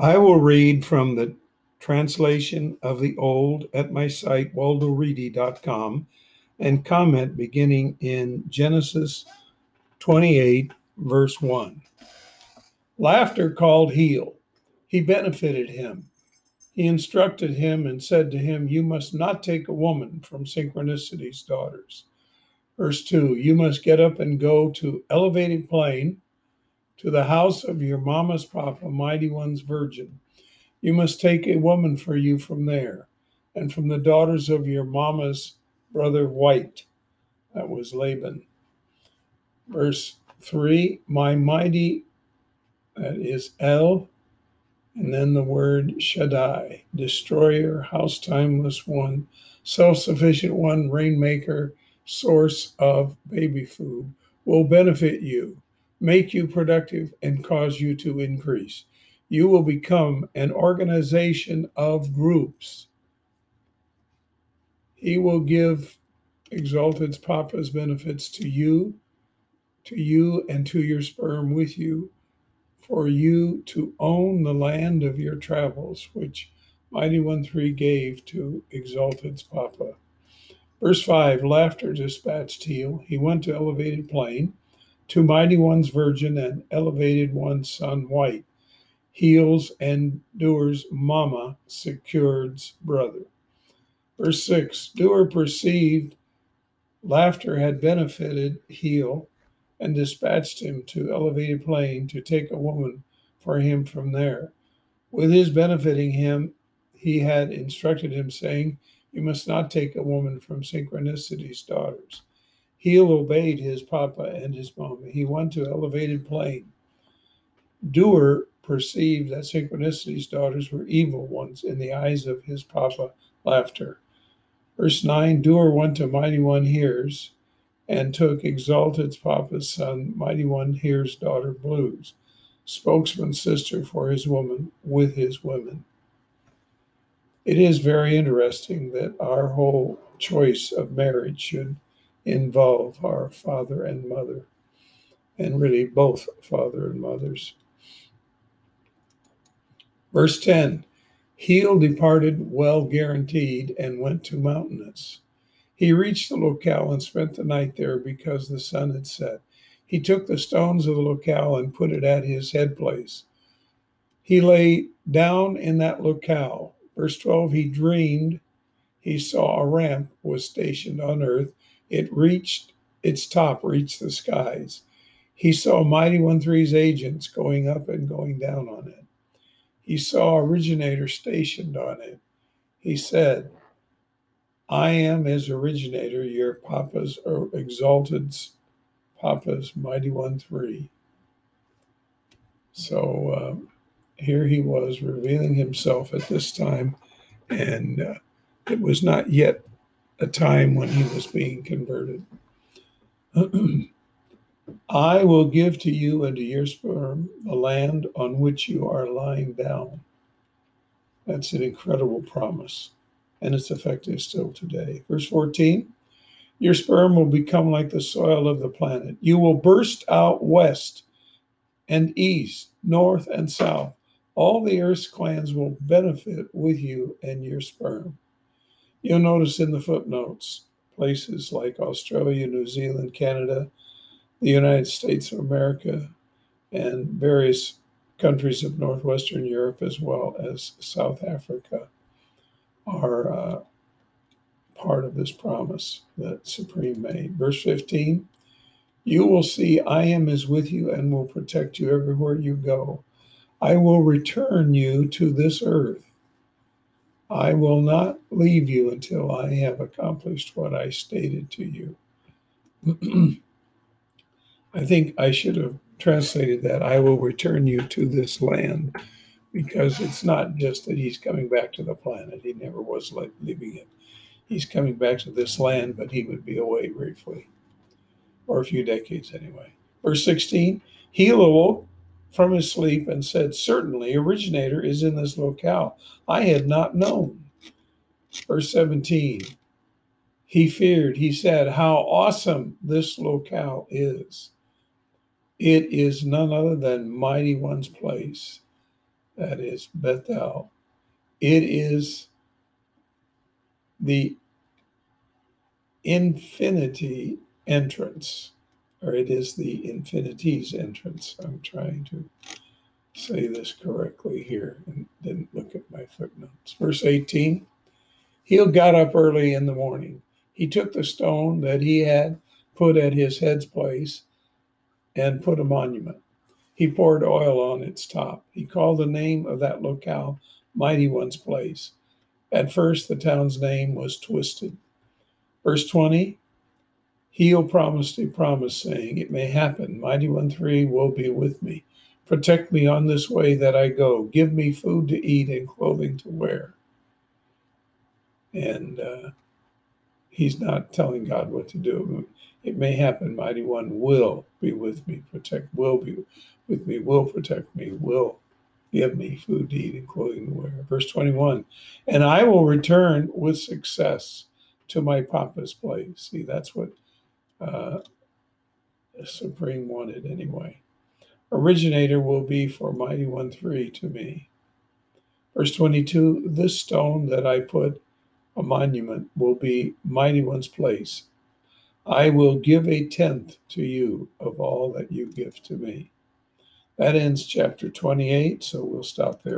I will read from the translation of the old at my site, waldoreedy.com, and comment beginning in Genesis 28, verse 1. Laughter called heel. He benefited him. He instructed him and said to him, You must not take a woman from Synchronicity's daughters. Verse 2 You must get up and go to elevated plain, to the house of your mama's papa, mighty one's virgin. You must take a woman for you from there, and from the daughters of your mama's brother White. That was Laban. Verse 3 My mighty, that is El, and then the word Shaddai, destroyer, house timeless one, self sufficient one, rainmaker, source of baby food, will benefit you, make you productive, and cause you to increase. You will become an organization of groups. He will give Exalted's Papa's benefits to you, to you, and to your sperm with you for you to own the land of your travels, which Mighty One Three gave to Exalted's Papa. Verse 5 Laughter dispatched Heel. He went to Elevated Plain, to Mighty One's Virgin and Elevated One's Son White. Heels and Doer's Mama, Secured's brother. Verse 6 Doer perceived laughter had benefited Heel and dispatched him to elevated plain to take a woman for him from there. With his benefiting him, he had instructed him, saying, You must not take a woman from Synchronicity's daughters. Heel obeyed his papa and his mama. He went to elevated plain. Doer perceived that Synchronicity's daughters were evil ones in the eyes of his papa, Laughter. Verse 9 Doer went to Mighty One Hears and took Exalted's Papa's son, Mighty One Hears' daughter Blues, spokesman's sister for his woman with his women. It is very interesting that our whole choice of marriage should involve our father and mother, and really both father and mothers. Verse 10 Heel departed well guaranteed and went to mountainous. He reached the locale and spent the night there because the sun had set. He took the stones of the locale and put it at his head place. He lay down in that locale. Verse 12 He dreamed he saw a ramp was stationed on earth. It reached, its top reached the skies. He saw Mighty One Three's agents going up and going down on it. He saw originator stationed on it. He said, I am his originator, your Papa's or exalted Papa's mighty one three. So um, here he was revealing himself at this time, and uh, it was not yet a time when he was being converted. I will give to you and to your sperm the land on which you are lying down. That's an incredible promise and it's effective still today. Verse 14 Your sperm will become like the soil of the planet. You will burst out west and east, north and south. All the earth's clans will benefit with you and your sperm. You'll notice in the footnotes places like Australia, New Zealand, Canada, the United States of America, and various countries of Northwestern Europe as well as South Africa are uh, part of this promise that Supreme made. Verse 15 You will see, I am is with you and will protect you everywhere you go. I will return you to this earth. I will not leave you until I have accomplished what I stated to you. I think I should have translated that I will return you to this land because it's not just that he's coming back to the planet. He never was leaving it. He's coming back to this land, but he would be away briefly, or a few decades anyway. Verse 16 He awoke from his sleep and said, Certainly, originator is in this locale. I had not known. Verse 17 He feared, he said, How awesome this locale is! It is none other than Mighty One's place that is Bethel. It is the infinity entrance, or it is the infinity's entrance. I'm trying to say this correctly here and didn't look at my footnotes. Verse 18 He got up early in the morning. He took the stone that he had put at his head's place and put a monument. He poured oil on its top. He called the name of that locale Mighty One's Place. At first, the town's name was Twisted. Verse 20 He'll promised a promise, saying, It may happen. Mighty One 3 will be with me. Protect me on this way that I go. Give me food to eat and clothing to wear. And uh, he's not telling God what to do. It may happen. Mighty One will be with me. Protect, will be with me, will protect me, will give me food to eat and clothing to wear. Verse 21 And I will return with success to my papa's place. See, that's what uh, Supreme wanted anyway. Originator will be for Mighty One 3 to me. Verse 22 This stone that I put a monument will be Mighty One's place. I will give a tenth to you of all that you give to me. That ends chapter 28, so we'll stop there.